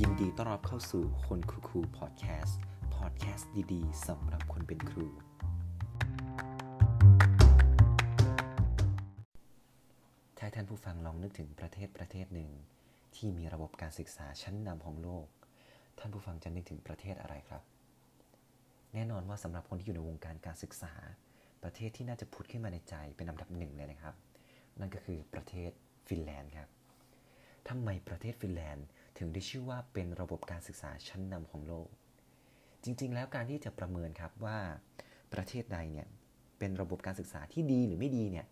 ยินดีต้อนรับเข้าสู่คนครูครูพอดแคสต์พอดแคสต์ดีๆสำหรับคนเป็นครู ถ้าท่านผู้ฟังลองนึกถึงประเทศประเทศหนึ่ง ที่มีระบบการศึกษาชั้นนำของโลก ท่านผู้ฟังจะนึกถึงประเทศอะไรครับ แน่นอนว่าสำหรับคนที่อยู่ในวงการการศึกษา ประเทศที่น่าจะพุดขึ้นมาในใจเป็นอันดับหนึ่งเลยนะครับ นั่นก็คือประเทศฟินแลนด์ครับทำไมประเทศฟินแลนด์ ถึงได้ชื่อว่าเป็นระบบการศึกษาชั้นนำของโลก จริงๆ แล้วการที่จะประเมินครับว่าประเทศใดเนี่ยเป็นระบบการศึกษาที่ดีหรือไม่ดีเนี่ย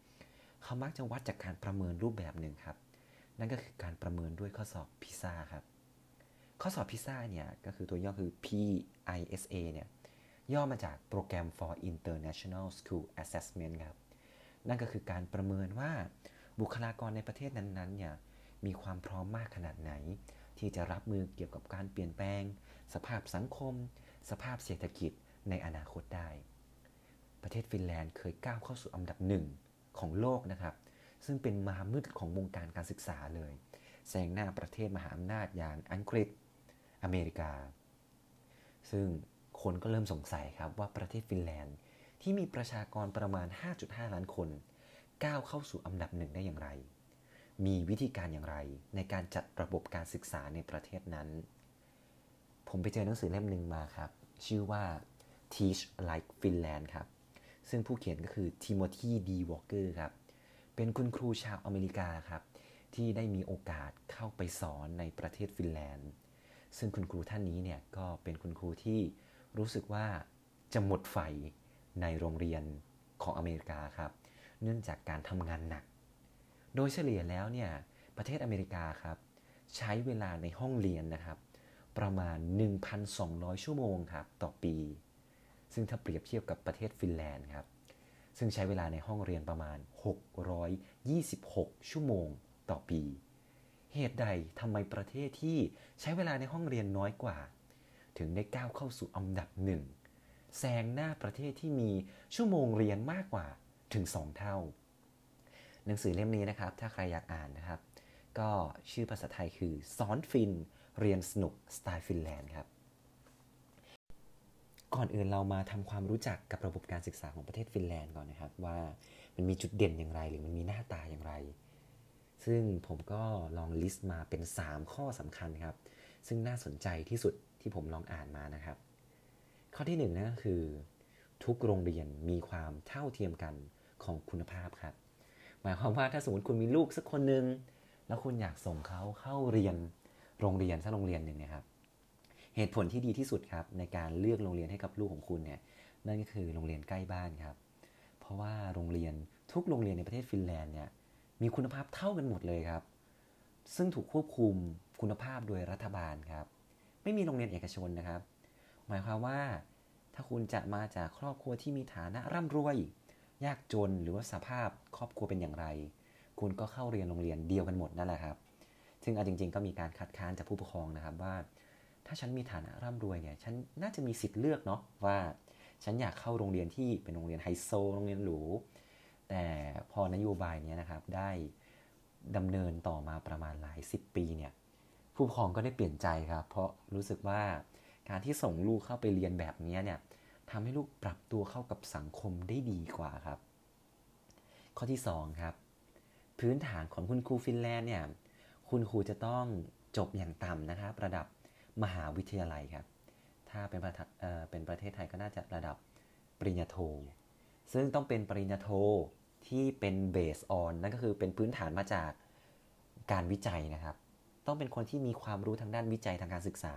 เขามักจะวัดจากการประเมินรูปแบบหนึ่งครับ นั่นก็คือการประเมินด้วยข้อสอบพิซ่าครับข้อสอบพิซ่าเนี่ยก็คือตัวย่อคือ PISA เนี่ยย่อมาจากโปรแกรม for International School Assessment ครับ นั่นก็คือการประเมินว่าบุคลากรในประเทศนั้นๆเนี่ยมีความพร้อมมากขนาดไหน ที่จะรับมือเกี่ยวกับการเปลี่ยนแปลง สภาพสังคม สภาพเศรษฐกิจในอนาคตได้ ประเทศฟินแลนด์เคยก้าวเข้าสู่อันดับหนึ่งของโลกนะครับ ซึ่งเป็นมหามืดของวงการการศึกษาเลยแซงหน้าประเทศมหาอำนาจอย่างอังกฤษ อเมริกา ซึ่งคนก็เริ่มสงสัยครับว่าประเทศฟินแลนด์ ที่มีประชากรประมาณ 5.5 ล้านคน ก้าวเข้าสู่อันดับหนึ่งได้อย่างไร มีวิธีการอย่างไร ในการจัดระบบการศึกษาในประเทศนั้น ผมไปเจอหนังสือเล่มหนึ่งมาครับ ชื่อว่า Teach Like Finland ครับ ซึ่งผู้เขียนก็คือ Timothy D. Walker ครับ เป็นคุณครูชาวอเมริกาครับ ที่ได้มีโอกาสเข้าไปสอนในประเทศฟินแลนด์ ซึ่งคุณครูท่านนี้เนี่ยก็เป็นคุณครูที่รู้สึกว่าจะหมดไฟในโรงเรียนของอเมริกาครับ เนื่องจากการทำงานหนัก โดยเฉลี่ยแล้วเนี่ยประเทศอเมริกาครับใช้เวลาในห้องเรียนนะครับ ประมาณ 1,200 ชั่วโมงครับต่อปี ซึ่งถ้าเปรียบเทียบกับประเทศฟินแลนด์ครับซึ่งใช้เวลาในห้องเรียนประมาณ 626 ชั่วโมงต่อปี เหตุใดทำไมประเทศที่ใช้เวลาในห้องเรียนน้อยกว่า ถึงได้ก้าวเข้าสู่อันดับหนึ่งแซงหน้าประเทศที่มีชั่วโมงเรียนมากกว่าถึง 2 เท่า หนังสือเล่มนี้นะครับ ถ้าใครอยากอ่านนะครับ ก็ชื่อภาษาไทยคือสอนฟินเรียนสนุกสไตล์ฟินแลนด์ครับ ก่อนอื่นเรามาทำความรู้จักกับระบบการศึกษาของประเทศฟินแลนด์ก่อนนะครับ ว่ามันมีจุดเด่นอย่างไร หรือมันมีหน้าตาอย่างไร ซึ่งผมก็ลองลิสต์มาเป็น 3 ข้อสำคัญครับ ซึ่งน่าสนใจที่สุดที่ผมลองอ่านมานะครับ ข้อที่1นนั่นก็คือ ทุกโรงเรียนมีความเท่าเทียมกันของคุณภาพครับ หมายความว่าถ้าสมมติคุณมีลูกสักคนหนึ่งแล้วคุณอยากส่งเขาเข้าเรียนโรงเรียนสักโรงเรียนหนึ่งเนี่ยครับ เหตุผลที่ดีที่สุดครับในการเลือกโรงเรียนให้กับลูกของคุณเนี่ยนั่นก็คือโรงเรียนใกล้บ้านครับ เพราะว่าโรงเรียนทุกโรงเรียนในประเทศฟินแลนด์เนี่ยมีคุณภาพเท่ากันหมดเลยครับ ซึ่งถูกควบคุมคุณภาพโดยรัฐบาลครับ ไม่มีโรงเรียนเอกชนนะครับ หมายความว่าถ้าคุณจะมาจากครอบครัวที่มีฐานะร่ำรวย ยากจนหรือว่าสภาพครอบครัวเป็นอย่างไร คุณก็เข้าเรียนโรงเรียนเดียวกันหมดนั่นแหละครับ ซึ่งเอาจริง ๆ ก็มีการคัดค้านจากผู้ปกครองนะครับว่า ถ้าฉันมีฐานะร่ำรวยเนี่ยฉันน่าจะมีสิทธิ์เลือกเนาะว่าฉันอยากเข้าโรงเรียนที่เป็นโรงเรียนไฮโซโรงเรียนหรูแต่พอนโยบายนี้นะครับได้ดำเนินต่อมาประมาณหลายสิบปีเนี่ยผู้ปกครองก็ได้เปลี่ยนใจครับ เพราะรู้สึกว่าการที่ส่งลูกเข้าไปเรียนแบบนี้เนี่ย ทำให้ลูกปรับตัวเข้ากับสังคมได้ดีกว่าครับ ข้อที่ 2 ครับ พื้นฐานของคุณครูฟินแลนด์เนี่ยคุณครูจะต้องจบอย่างต่ำนะครับระดับมหาวิทยาลัยครับ ถ้าเป็นประเเป็นประเทศไทยก็น่าจะระดับปริญญาโท ซึ่งต้องเป็นปริญญาโทที่เป็นเบสออนนั่นก็คือเป็นพื้นฐานมาจากการวิจัยนะครับ ต้องเป็นคนที่มีความรู้ทางด้านวิจัยทางการศึกษา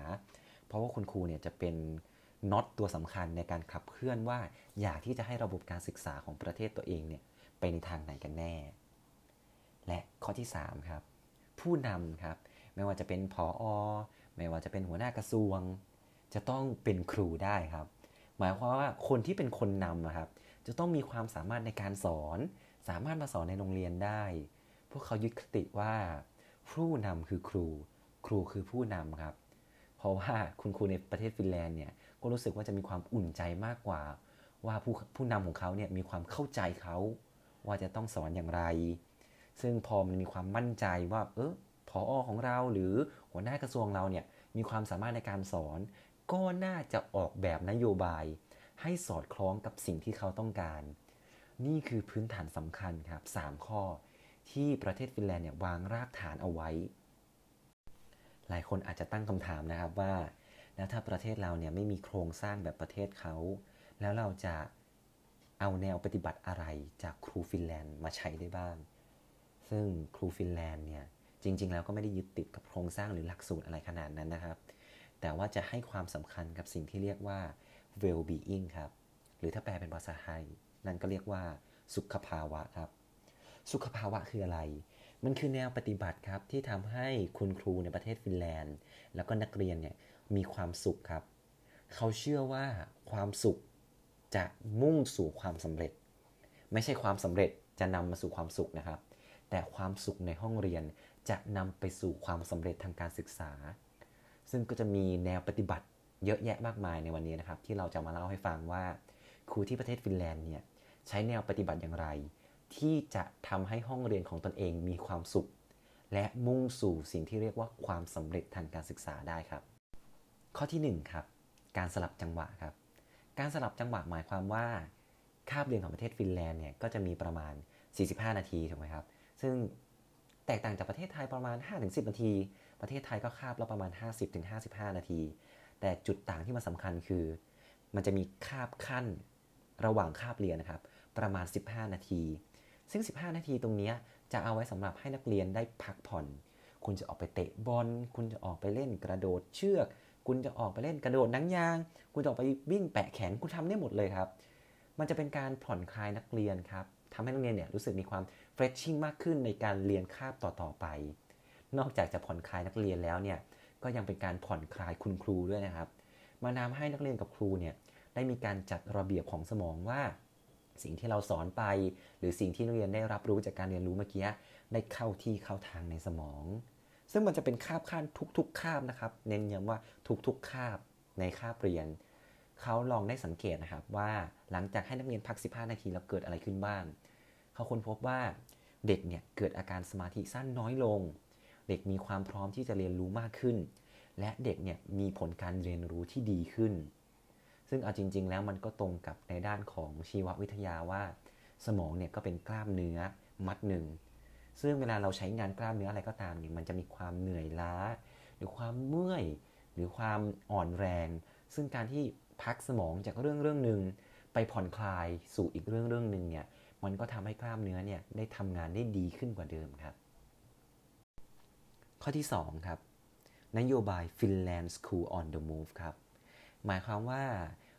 เพราะว่าคุณครูเนี่ยจะเป็น น็อตตัวสำคัญในการขับเคลื่อนว่า อยากที่จะให้ระบบการศึกษาของประเทศตัวเองเนี่ยไปในทางไหนกันแน่ และข้อที่ 3 ครับ ผู้นำครับ ไม่ว่าจะเป็นผออไม่ว่าจะเป็นหัวหน้ากระทรวง จะต้องเป็นครูได้ครับ หมายความว่าคนที่เป็นคนนำครับ จะต้องมีความสามารถในการสอน สามารถมาสอนในโรงเรียนได้ พวกเขายึดคติว่า ผู้นำคือครู ครูคือผู้นำครับ เพราะว่าคุณครูในประเทศฟินแลนด์เนี่ย ก็รู้สึกว่าจะมีความอุ่นใจมากกว่า ว่าผู้ผู้นำของเขาเนี่ยมีความเข้าใจเขาว่าจะต้องสอนอย่างไร ซึ่งพอมันมีความมั่นใจว่า เออพออของเราหรือหัวหน้ากระทรวงเราเนี่ยมีความสามารถในการสอน ก็น่าจะออกแบบนโยบาย ให้สอดคล้องกับสิ่งที่เขาต้องการ นี่คือพื้นฐานสำคัญครับ 3 ข้อ ที่ประเทศฟินแลนด์เนี่ยวางรากฐานเอาไว้ หลายคนอาจจะตั้งคำถามนะครับว่า แล้วถ้าประเทศเราเนี่ยไม่มีโครงสร้างแบบประเทศเขา แล้วเราจะเอาแนวปฏิบัติอะไรจากครูฟินแลนด์มาใช้ได้บ้าง ซึ่งครูฟินแลนด์เนี่ยจริง ๆ แล้วก็ไม่ได้ยึดติดกับโครงสร้างหรือหลักสูตรอะไรขนาดนั้นนะครับ แต่ว่าจะให้ความสำคัญกับสิ่งที่เรียกว่า well-being ครับ หรือถ้าแปลเป็นภาษาไทย นั่นก็เรียกว่าสุขภาวะครับ สุขภาวะคืออะไร มันคือแนวปฏิบัติครับที่ทำให้คุณครูในประเทศฟินแลนด์ แล้วก็นักเรียนเนี่ย มีความสุขครับ เขาเชื่อว่าความสุขจะมุ่งสู่ความสำเร็จ ไม่ใช่ความสำเร็จจะนำมาสู่ความสุขนะครับ แต่ความสุขในห้องเรียนจะนำไปสู่ความสำเร็จทางการศึกษา ซึ่งก็จะมีแนวปฏิบัติเยอะแยะมากมายในวันนี้นะครับ ที่เราจะมาเล่าให้ฟังว่า ครูที่ประเทศฟินแลนด์เนี่ยใช้แนวปฏิบัติอย่างไร ที่จะทำให้ห้องเรียนของตนเองมีความสุข และมุ่งสู่สิ่งที่เรียกว่าความสำเร็จทางการศึกษาได้ครับ ข้อที่ 1 ครับ การสลับจังหวะครับ การสลับจังหวะหมายความว่า คาบเรียนของประเทศฟินแลนด์เนี่ยก็จะมีประมาณ 45 นาทีถูกไหมครับ ซึ่งแตกต่างจากประเทศไทยประมาณ 5-10 นาที ประเทศไทยก็คาบละประมาณ 50-55 นาที แต่จุดต่างที่มันสำคัญคือ มันจะมีคาบขั้นระหว่างคาบเรียนนะครับ ประมาณ 15 นาที ซึ่ง 15 นาทีตรงนี้จะเอาไว้สำหรับให้นักเรียนได้พักผ่อน คุณจะออกไปเตะบอล คุณจะออกไปเล่นกระโดดเชือก คุณจะออกไปเล่นกระโดดนังยาง คุณจะออกไปวิ่งแปะแขนคุณทำได้หมดเลยครับ มันจะเป็นการผ่อนคลายนักเรียนครับทำให้นักเรียนเนี่ยรู้สึกมีความเฟรชชิ่งมากขึ้นในการเรียนคาบต่อๆไป นอกจากจะผ่อนคลายนักเรียนแล้วเนี่ยก็ยังเป็นการผ่อนคลายคุณครูด้วยนะครับ มานำให้นักเรียนกับครูเนี่ยได้มีการจัดระเบียบของสมองว่า สิ่งที่เราสอนไป หรือสิ่งที่นักเรียนได้รับรู้จากการเรียนรู้เมื่อกี้ได้เข้าที่เข้าทางในสมอง ซึ่งมันจะเป็นคาบขั้นทุก ๆ คาบนะครับ เน้นย้ำว่าทุกๆ คาบในคาบเรียน เขาลองได้สังเกตนะครับว่าหลังจากให้นักเรียนพัก 15 นาทีแล้วเกิดอะไรขึ้นบ้าง เขาค้นพบว่าเด็กเนี่ยเกิดอาการสมาธิสั้นน้อยลง เด็กมีความพร้อมที่จะเรียนรู้มากขึ้น และเด็กเนี่ยมีผลการเรียนรู้ที่ดีขึ้น ซึ่งเอาจริง ๆ แล้วมันก็ตรงกับในด้านของชีววิทยาว่า สมองเนี่ยก็เป็นกล้ามเนื้อมัดหนึ่ง ซึ่งเวลาเราใช้งานกล้ามเนื้ออะไรก็ตามเนี่ยมันจะมีความเหนื่อยล้า หรือความเมื่อย หรือความอ่อนแรง ซึ่งการที่พักสมองจากเรื่องเรื่องหนึ่งไปผ่อนคลายสู่อีกเรื่องเรื่องหนึ่งเนี่ยมันก็ทำให้กล้ามเนื้อเนี่ยได้ทำงานได้ดีขึ้นกว่าเดิมครับ ข้อที่ 2 ครับ นโยบาย Finland School on the Move ครับ หมายความว่า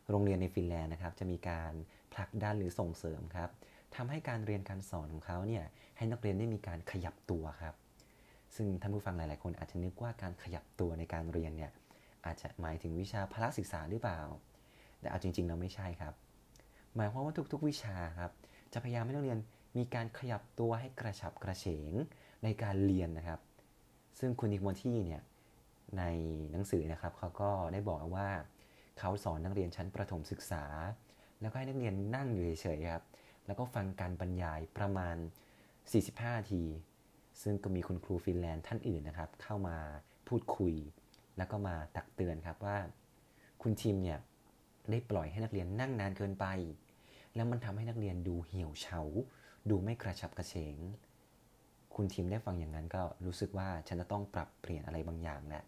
โรงเรียนในฟินแลนด์นะครับจะมีการผลักดันหรือส่งเสริมครับ ทำให้การเรียนการสอนของเขาเนี่ยให้นักเรียนได้มีการขยับตัวครับ ซึ่งท่านผู้ฟังหลาย ๆ คนอาจจะนึกว่าการขยับตัวในการเรียนเนี่ยอาจจะหมายถึงวิชาพละศึกษาหรือเปล่า แต่เอาจริง ๆ เราไม่ใช่ครับ หมายความว่าทุก ๆ วิชาครับ จะพยายามให้นักเรียนมีการขยับตัวให้กระฉับกระเฉงในการเรียนนะครับ ซึ่งคุณนิกมอนที่เนี่ยในหนังสือนะครับเขาก็ได้บอกว่าเขาสอนนักเรียนชั้นประถมศึกษา แล้วก็ให้นักเรียนนั่งอยู่เฉยๆครับ แล้วก็ฟังการบรรยายประมาณ 45นาที ซึ่งก็มีคุณครูฟินแลนด์ท่านอื่นนะครับ เข้ามาพูดคุย แล้วก็มาตักเตือนครับว่า คุณทีมเนี่ยได้ปล่อยให้นักเรียนนั่งนานเกินไป แล้วมันทำให้นักเรียนดูเหี่ยวเฉา ดูไม่กระฉับกระเฉง คุณทีมได้ฟังอย่างนั้นก็รู้สึกว่าฉันจะต้องปรับเปลี่ยนอะไรบางอย่างแหละ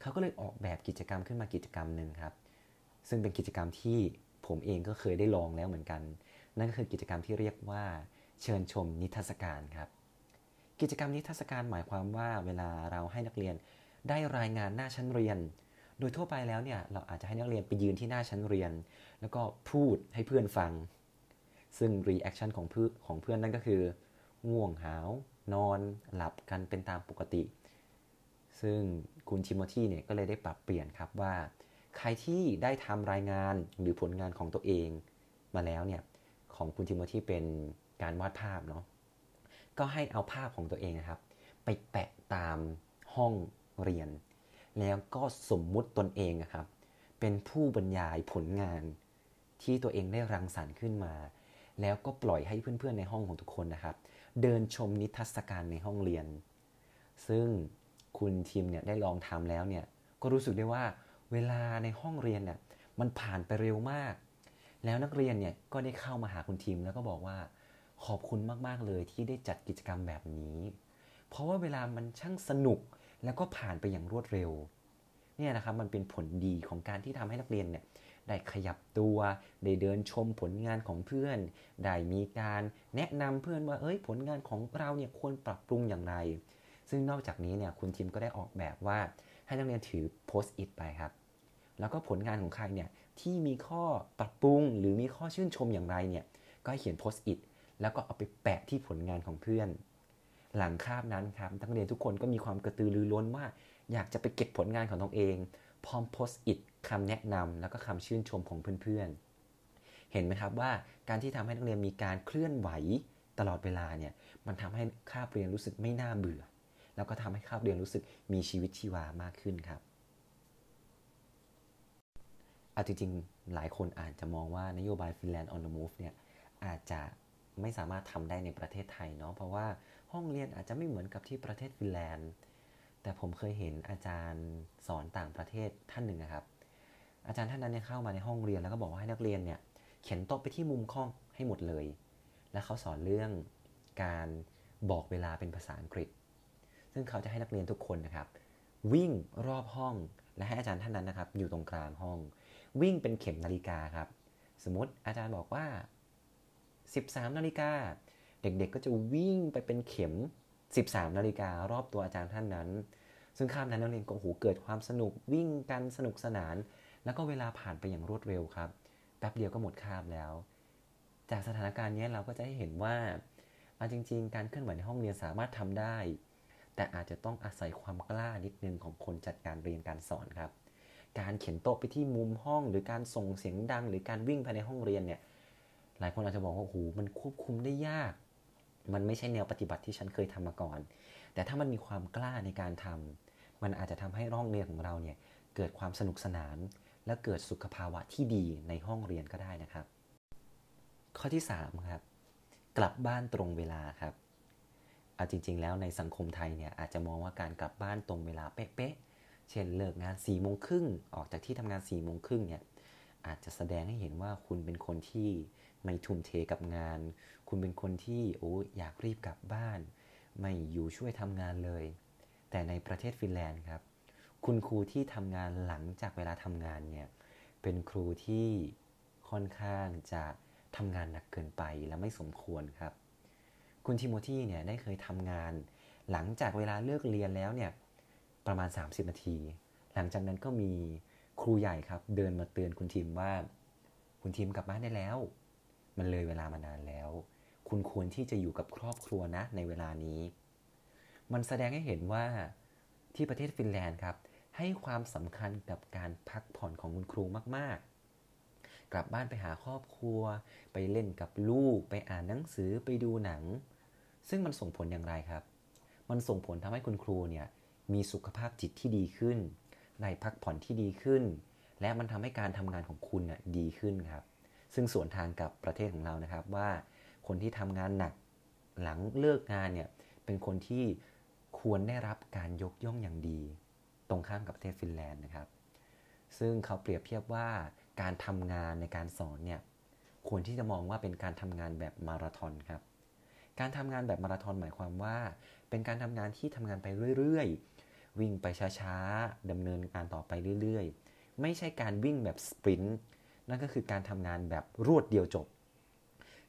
เขาก็เลยออกแบบกิจกรรมขึ้นมากิจกรรมหนึ่งครับ ซึ่งเป็นกิจกรรมที่ผมเองก็เคยได้ลองแล้วเหมือนกัน นั่นก็คือกิจกรรมที่เรียกว่า เชิญชมนิทรรศการครับ กิจกรรมนิทรรศการหมายความว่าเวลาเราให้นักเรียนได้รายงานหน้าชั้นเรียน โดยทั่วไปแล้วเนี่ยเราอาจจะให้นักเรียนไปยืนที่หน้าชั้นเรียน แล้วก็พูดให้เพื่อนฟัง ซึ่ง reaction ของเพื่อนของเพื่อนนั่นก็คือง่วงหาว นอนหลับกันเป็นตามปกติ ซึ่งคุณทิโมธีเนี่ยก็เลยได้ปรับเปลี่ยนครับว่า ใครที่ได้ทำรายงานหรือผลงานของตัวเอง มาแล้วเนี่ย ของคุณทิโมธีเป็นการวาดภาพเนาะก็ให้เอาภาพของตัวเองนะครับ ไปแปะตามห้องเรียน แล้วก็สมมุติตนเองนะครับ เป็นผู้บรรยายผลงานที่ตัวเองได้รังสรรค์ขึ้นมา แล้วก็ปล่อยให้เพื่อนๆในห้องของทุกคนนะครับ เดินชมนิทรรศการในห้องเรียน ซึ่งคุณทีมเนี่ยได้ลองทำแล้วเนี่ยก็รู้สึกได้ว่าเวลาในห้องเรียนเนี่ยมันผ่านไปเร็วมาก แล้วนักเรียนเนี่ยก็ได้เข้ามาหาคุณทีมแล้วก็บอกว่าขอบคุณมาก ๆ เลยที่ได้จัดกิจกรรมแบบนี้ เพราะว่าเวลามันช่างสนุกแล้วก็ผ่านไปอย่างรวดเร็ว เนี่ยนะครับมันเป็นผลดีของการที่ทำให้นักเรียนเนี่ยได้ขยับตัว ได้เดินชมผลงานของเพื่อน ได้มีการแนะนำเพื่อนว่าเอ้ยผลงานของเราเนี่ยควรปรับปรุงอย่างไร ซึ่งนอกจากนี้เนี่ยคุณทีมก็ได้ออกแบบว่าให้นักเรียนถือโพสต์อิทไปครับ แล้วก็ผลงานของใครเนี่ย ที่มีข้อปรับปรุง หรือมีข้อชื่นชมอย่างไรเนี่ยก็ให้เขียนโพสต์อิทแล้วก็เอาไปแปะที่ผลงานของเพื่อน หลังคาบนั้นครับนักเรียนทุกคนก็มีความกระตือรือร้นว่า อยากจะไปเก็บผลงานของตนเอง พร้อมโพสต์อิทคำแนะนำแล้วก็คำชื่นชมของเพื่อนๆ เห็นไหมครับว่าการที่ทำให้นักเรียนมีการเคลื่อนไหวตลอดเวลาเนี่ยมันทำให้คาบเรียนรู้สึกไม่น่าเบื่อ แล้วก็ทำให้คาบเรียนรู้สึกมีชีวิตชีวามากขึ้นครับ เอาจริงๆ หลายคนอาจจะมองว่านโยบาย Finland on the Move เนี่ยอาจจะไม่สามารถทำได้ในประเทศไทยเนาะเพราะว่าห้องเรียนอาจจะไม่เหมือนกับที่ประเทศฟินแลนด์ แต่ผมเคยเห็นอาจารย์สอนต่างประเทศท่านหนึ่งนะครับ อาจารย์ท่านนั้นเนี่ยเข้ามาในห้องเรียนแล้วก็บอกว่าให้นักเรียนเนี่ยเขียนโต๊ะไปที่มุมห้องให้หมดเลย และเขาสอนเรื่องการบอกเวลาเป็นภาษาอังกฤษ ซึ่งเขาจะให้นักเรียนทุกคนนะครับ วิ่งรอบห้องและให้อาจารย์ท่านนั้นนะครับ อยู่ตรงกลางห้อง วิ่งเป็นเข็มนาฬิกาครับ สมมติอาจารย์บอกว่า 13 นาฬิกา เด็กๆก็จะวิ่งไปเป็นเข็ม 13 นาฬิการอบตัวอาจารย์ท่านนั้น ซึ่งข้ามนั้นนักเรียนก็โหเกิดความสนุกวิ่งกันสนุกสนาน แล้วก็เวลาผ่านไปอย่างรวดเร็วครับ แป๊บเดียวก็หมดคาบแล้ว จากสถานการณ์นี้เราก็จะให้เห็นว่าเอาจริง ๆ การเคลื่อนไหวในห้องเรียนสามารถทำได้ แต่อาจจะต้องอาศัยความกล้านิดนึงของคนจัดการเรียนการสอนครับ การเขียนโต๊ะไปที่มุมห้องหรือการส่งเสียงดัง หรือการวิ่งภายในห้องเรียนเนี่ยหลายคนอาจจะบอกว่าโอ้โหมันควบคุมได้ยาก มันไม่ใช่แนวปฏิบัติที่ฉันเคยทำมาก่อน แต่ถ้ามันมีความกล้าในการทำมันอาจจะทำให้ห้องเรียนของเราเนี่ยเกิดความสนุกสนาน และเกิดสุขภาวะที่ดีในห้องเรียนก็ได้นะครับ ข้อที่3ครับกลับบ้านตรงเวลาครับเอาจริง ๆ แล้วในสังคมไทยเนี่ยอาจจะมองว่าการกลับบ้านตรงเวลาเป๊ะๆ เช่นเลิกงาน4ี่โมงครึ่งออกจากที่ทำงาน4ี่โมงครึ่งเนี่ยอาจจะแสดงให้เห็นว่าคุณเป็นคนที่ไม่ทุ่มเทกับงาน คุณเป็นคนที่โอ้อยากรีบกลับบ้าน ไม่อยู่ช่วยทำงานเลย แต่ในประเทศฟินแลนด์ครับ คุณครูที่ทำงานหลังจากเวลาทำงานเนี่ย เป็นครูที่ค่อนข้างจะทำงานหนักเกินไปและไม่สมควรครับ คุณทิโมธีเนี่ยได้เคยทำงาน หลังจากเวลาเลิกเรียนแล้วเนี่ย ประมาณ 30 นาที หลังจากนั้นก็มีครูใหญ่ครับ เดินมาเตือนคุณทีมว่า คุณทีมกลับบ้านได้แล้ว มันเลยเวลามานานแล้ว คุณควรที่จะอยู่กับครอบครัวนะในเวลานี้ มันแสดงให้เห็นว่าที่ประเทศฟินแลนด์ครับ ให้ความสำคัญกับการพักผ่อนของคุณครูมาก ๆ กลับบ้านไปหาครอบครัว ไปเล่นกับลูก ไปอ่านหนังสือไปดูหนัง ซึ่งมันส่งผลอย่างไรครับ มันส่งผลทำให้คุณครูเนี่ย มีสุขภาพจิตที่ดีขึ้น ได้พักผ่อนที่ดีขึ้น และมันทำให้การทำงานของคุณน่ยดีขึ้นครับ ซึ่งสวนทางกับประเทศของเรานะครับว่าคนที่ทำงานหนักหลังเลิกงานเนี่ยเป็นคนที่ควรได้รับการยกย่องอย่างดี ตรงข้ามกับประเทศฟินแลนด์นะครับ ซึ่งเขาเปรียบเทียบว่าการทำงานในการสอนเนี่ยควรที่จะมองว่าเป็นการทำงานแบบมาราธอนครับ การทำงานแบบมาราธอนหมายความว่า เป็นการทำงานที่ทำงานไปเรื่อยๆ วิ่งไปช้าๆดำเนินการต่อไปเรื่อยๆ ไม่ใช่การวิ่งแบบสปรินต์นั่นก็คือการทำงานแบบรวดเดียวจบ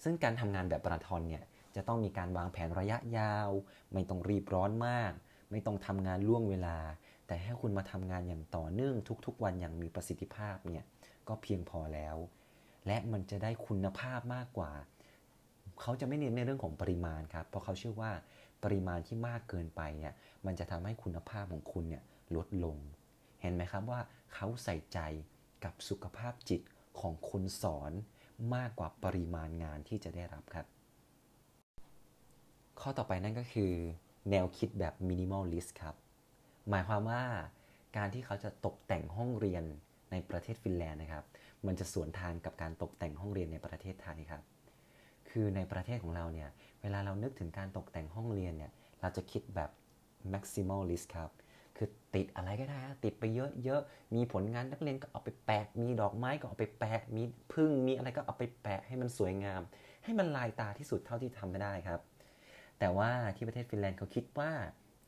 ซึ่งการทำงานแบบมาราธอนเนี่ยจะต้องมีการวางแผนระยะยาว ไม่ต้องรีบร้อนมาก ไม่ต้องทำงานล่วงเวลา แต่ให้คุณมาทำงานอย่างต่อเนื่องทุกๆ วันอย่างมีประสิทธิภาพเนี่ยก็เพียงพอแล้ว และมันจะได้คุณภาพมากกว่า เขาจะไม่เน้นในเรื่องของปริมาณครับ เพราะเขาเชื่อว่าปริมาณที่มากเกินไปเนี่ยมันจะทำให้คุณภาพของคุณเนี่ยลดลง เห็นไหมครับว่าเขาใส่ใจกับสุขภาพจิตของคนสอนมากกว่าปริมาณงานที่จะได้รับครับ ข้อต่อไปนั่นก็คือ แนวคิดแบบ minimalist ครับ หมายความว่าการที่เขาจะตกแต่งห้องเรียนในประเทศฟินแลนด์นะครับ มันจะสวนทางกับการตกแต่งห้องเรียนในประเทศไทยครับ คือในประเทศของเราเนี่ย เวลาเรานึกถึงการตกแต่งห้องเรียนเนี่ย เราจะคิดแบบ maximalist ครับ คือติดอะไรก็ได้ ติดไปเยอะๆ มีผลงานนักเรียนก็เอาไปแปะ มีดอกไม้ก็เอาไปแปะ มีพึ่ง มีอะไรก็เอาไปแปะให้มันสวยงาม ให้มันลายตาที่สุดเท่าที่ทำได้ครับ แต่ว่าที่ประเทศฟินแลนด์เขาคิดว่า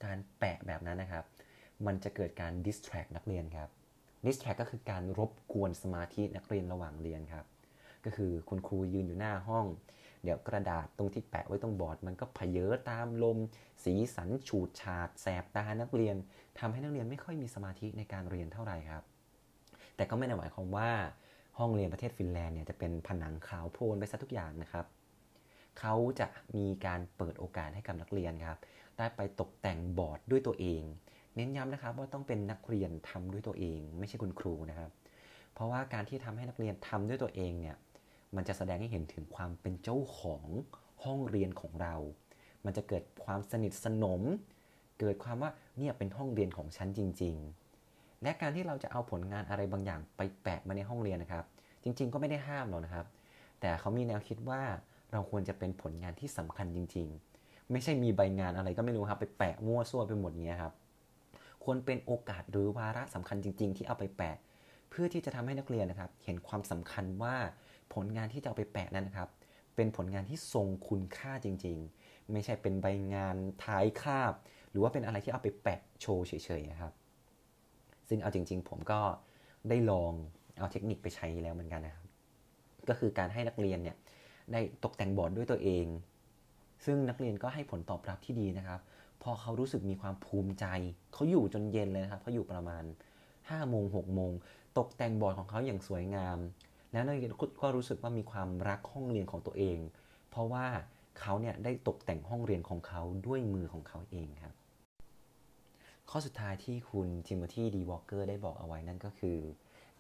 การแปะแบบนั้นนะครับ มันจะเกิดการ distract นักเรียนครับ distract ก็คือการรบกวนสมาธินักเรียนระหว่างเรียนครับ ก็คือคุณครูยืนอยู่หน้าห้อง เดี๋ยวกระดาษตรงที่แปะไว้ตรงบอร์ด มันก็เพเยอตามลม สีสันฉูดฉาดแสบตานักเรียนทำให้นักเรียนไม่ค่อยมีสมาธิในการเรียนเท่าไหร่ครับ แต่ก็ไม่ได้หมายความว่าห้องเรียนประเทศฟินแลนด์เนี่ยจะเป็นผนังขาวโพลนไปซะทุกอย่างนะครับเขาจะมีการเปิดโอกาสให้กับนักเรียนครับ ได้ไปตกแต่งบอร์ดด้วยตัวเอง เน้นย้ำนะครับว่าต้องเป็นนักเรียนทำด้วยตัวเอง ไม่ใช่คุณครูนะครับ เพราะว่าการที่ทำให้นักเรียนทำด้วยตัวเองเนี่ย มันจะแสดงให้เห็นถึงความเป็นเจ้าของห้องเรียนของเรา มันจะเกิดความสนิทสนม เกิดความว่าเนี่ยเป็นห้องเรียนของฉันจริง ๆ และการที่เราจะเอาผลงานอะไรบางอย่างไปแปะมาในห้องเรียนนะครับ จริง ๆ ก็ไม่ได้ห้ามหรอกนะครับ แต่เขามีแนวคิดว่าเราควรจะเป็นผลงานที่สำคัญจริง ๆ ไม่ใช่มีใบงานอะไรก็ไม่รู้ครับ ไปแปะมั่วซั่วไปหมดเงี้ยครับควรเป็นโอกาสหรือวาระสำคัญจริง ๆ ที่เอาไปแปะ เพื่อที่จะทำให้นักเรียนนะครับ เห็นความสำคัญว่า ผลงานที่จะเอาไปแปะนั้นนะครับ เป็นผลงานที่ทรงคุณค่าจริง ๆ ไม่ใช่เป็นใบงานท้ายคาบ หรือว่าเป็นอะไรที่เอาไปแปะโชว์เฉยๆนะครับ ซึ่งเอาจริง ๆ ผมก็ได้ลองเอาเทคนิคไปใช้แล้วเหมือนกันนะครับ ก็คือการให้นักเรียนเนี่ยได้ตกแต่งบอร์ดด้วยตัวเอง ซึ่งนักเรียนก็ให้ผลตอบรับที่ดีนะครับ พอเขารู้สึกมีความภูมิใจ เขาอยู่จนเย็นเลยนะครับเขาอยู่ประมาณ5โมง6โมงตกแต่งบอร์ดของเขาอย่างสวยงาม แล้วนักเรียนก็รู้สึกว่ามีความรักห้องเรียนของตัวเอง เพราะว่าเขาเนี่ยได้ตกแต่งห้องเรียนของเขาด้วยมือของเขาเองครับ ข้อสุดท้ายที่คุณทิโมธีดีวอลเกอร์ได้บอกเอาไว้นั่นก็คือ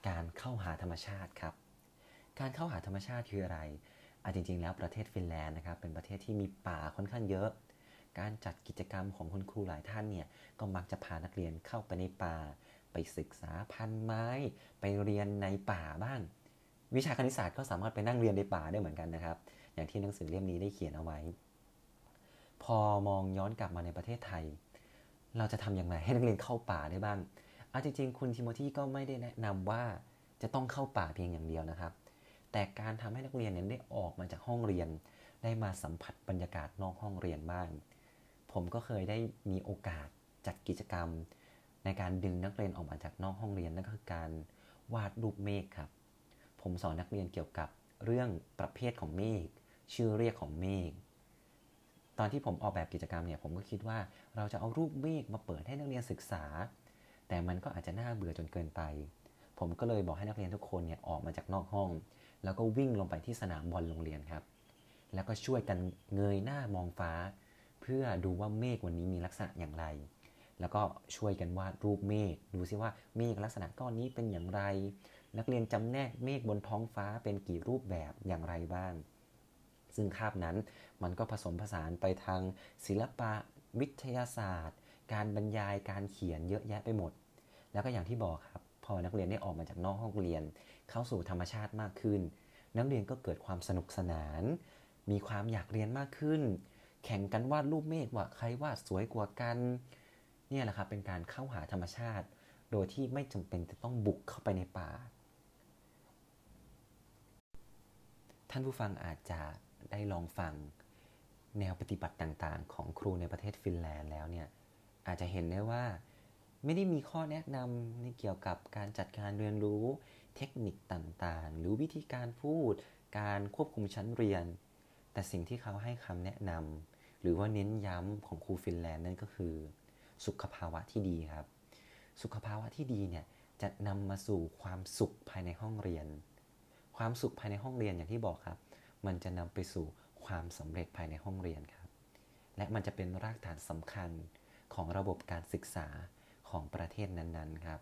การเข้าหาธรรมชาติครับ การเข้าหาธรรมชาติคืออะไรอะจริงๆ แล้วประเทศฟินแลนด์นะครับเป็นประเทศที่มีป่าค่อนข้างเยอะ การจัดกิจกรรมของคุณครูหลายท่านเนี่ยก็มักจะพานักเรียนเข้าไปในป่า ไปศึกษาพันธุ์ไม้ ไปเรียนในป่าบ้าง วิชาคณิตศาสตร์ก็สามารถไปนั่งเรียนในป่าได้เหมือนกันนะครับ อย่างที่หนังสือเล่มนี้ได้เขียนเอาไว้ พอมองย้อนกลับมาในประเทศไทย เราจะทำอย่างไรให้นักเรียนเข้าป่าได้บ้างอาจริงๆคุณทิโมธีก็ไม่ได้แนะนำว่าจะต้องเข้าป่าเพียงอย่างเดียวนะครับ แต่การทำให้นักเรียนเนี่ยได้ออกมาจากห้องเรียน ได้มาสัมผัสบรรยากาศนอกห้องเรียนบ้าง ผมก็เคยได้มีโอกาสจัดกิจกรรม ในการดึงนักเรียนออกมาจากนอกห้องเรียนนั่นก็คือการวาดรูปเมฆครับ ผมสอนนักเรียนเกี่ยวกับเรื่องประเภทของเมฆชื่อเรียกของเมฆตอนที่ผมออกแบบกิจกรรมเนี่ยผมก็คิดว่าเราจะเอารูปเมฆมาเปิดให้นักเรียนศึกษา แต่มันก็อาจจะน่าเบื่อจนเกินไป ผมก็เลยบอกให้นักเรียนทุกคนเนี่ยออกมาจากนอกห้อง แล้วก็วิ่งลงไปที่สนามบอลโรงเรียนครับ แล้วก็ช่วยกันเงยหน้ามองฟ้า เพื่อดูว่าเมฆวันนี้มีลักษณะอย่างไร แล้วก็ช่วยกันวาดรูปเมฆดูซิว่าเมฆลักษณะก้อนนี้เป็นอย่างไร นักเรียนจำแนกเมฆบนท้องฟ้าเป็นกี่รูปแบบอย่างไรบ้าง ซึ่งคาบนั้นมันก็ผสมผสานไปทางศิลปะ วิทยาศาสตร์ การบรรยายการเขียนเยอะแยะไปหมด แล้วก็อย่างที่บอกครับ พอนักเรียนได้ออกมาจากนอกห้องเรียน เข้าสู่ธรรมชาติมากขึ้น นักเรียนก็เกิดความสนุกสนาน มีความอยากเรียนมากขึ้น แข่งกันวาดรูปเมฆว่าใครวาดสวยกว่ากันเนี่ยแหละครับเป็นการเข้าหาธรรมชาติ โดยที่ไม่จำเป็นจะต้องบุกเข้าไปในป่า ท่านผู้ฟังอาจจะได้ลองฟังแนวปฏิบัติต่างๆ ของครูในประเทศฟินแลนด์แล้วเนี่ยอาจจะเห็นได้ว่าไม่ได้มีข้อแนะนำในเกี่ยวกับการจัดการเรียนรู้เทคนิคต่างๆ หรือวิธีการพูด การควบคุมชั้นเรียน แต่สิ่งที่เขาให้คำแนะนำหรือว่าเน้นย้ำของครูฟินแลนด์นั่นก็คือ สุขภาวะที่ดีครับ สุขภาวะที่ดีเนี่ยจะนำมาสู่ความสุขภายในห้องเรียน ความสุขภายในห้องเรียนอย่างที่บอกครับ มันจะนำไปสู่ความสำเร็จภายในห้องเรียนครับ และมันจะเป็นรากฐานสำคัญของระบบการศึกษาของประเทศนั้นๆครับ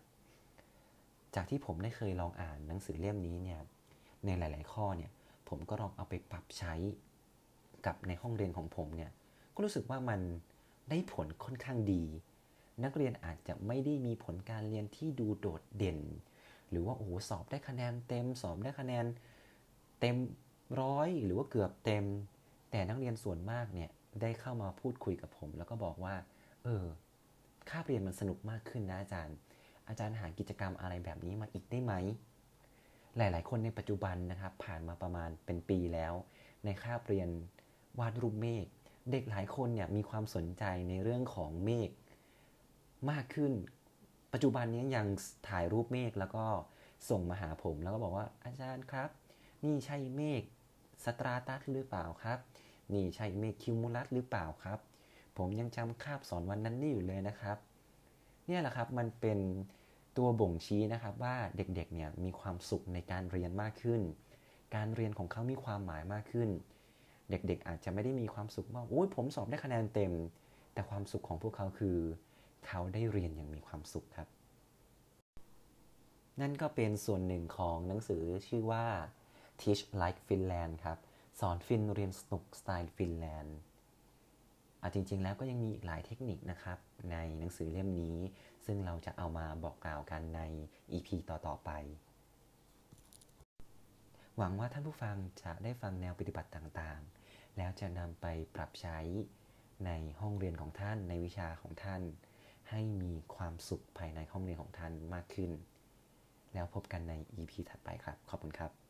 จากที่ผมได้เคยลองอ่านหนังสือเล่มนี้เนี่ย ในหลาย ๆ ข้อเนี่ย ผมก็ลองเอาไปปรับใช้กับในห้องเรียนของผมเนี่ย ก็รู้สึกว่ามันได้ผลค่อนข้างดี นักเรียนอาจจะไม่ได้มีผลการเรียนที่ดูโดดเด่น หรือว่าโอ้โหสอบได้คะแนนเต็มสอบได้คะแนนเต็มร้อยหรือว่าเกือบเต็ม แต่นักเรียนส่วนมากเนี่ยได้เข้ามาพูดคุยกับผม แล้วก็บอกว่า เออค่าเรียนมันสนุกมากขึ้นนะอาจารย์ อาจารย์หากิจกรรมอะไรแบบนี้มาอีกได้ไหม หลาย ๆ คนในปัจจุบันนะครับ ผ่านมาประมาณเป็นปีแล้ว ในคาบเรียนวาดรูปเมฆเด็กหลายคนเนี่ยมีความสนใจในเรื่องของเมฆมากขึ้น ปัจจุบันนี้ยังถ่ายรูปเมฆแล้วก็ส่งมาหาผม แล้วก็บอกว่าอาจารย์ครับ นี่ใช่เมฆสตราตัสหรือเปล่าครับ นี่ใช่เมฆคิวมูลัสหรือเปล่าครับ ผมยังจำคาบสอนวันนั้นนี่อยู่เลยนะครับ เนี่ยแหละครับมันเป็นตัวบ่งชี้นะครับว่าเด็กๆเนี่ยมีความสุขในการเรียนมากขึ้น การเรียนของเขามีความหมายมากขึ้น เด็กๆอาจจะไม่ได้มีความสุขว่าโอ้ยผมสอบได้คะแนนเต็ม แต่ความสุขของพวกเขาคือ เขาได้เรียนอย่างมีความสุขครับ นั่นก็เป็นส่วนหนึ่งของหนังสือชื่อว่า Teach Like Finland ครับ สอนฟินเรียนสนุกสไตล์ฟินแลนด์อะจริง ๆ แล้วก็ยังมีอีกหลายเทคนิคนะครับ ในหนังสือเล่มนี้ ซึ่งเราจะเอามาบอกกล่าวกันใน EP ต่อ ๆ ไป หวังว่าท่านผู้ฟังจะได้ฟังแนวปฏิบัติต่างๆ แล้วจะนำไปปรับใช้ในห้องเรียนของท่านในวิชาของท่าน ให้มีความสุขภายในห้องเรียนของท่านมากขึ้น แล้วพบกันใน EP ถัดไปครับ ขอบคุณครับ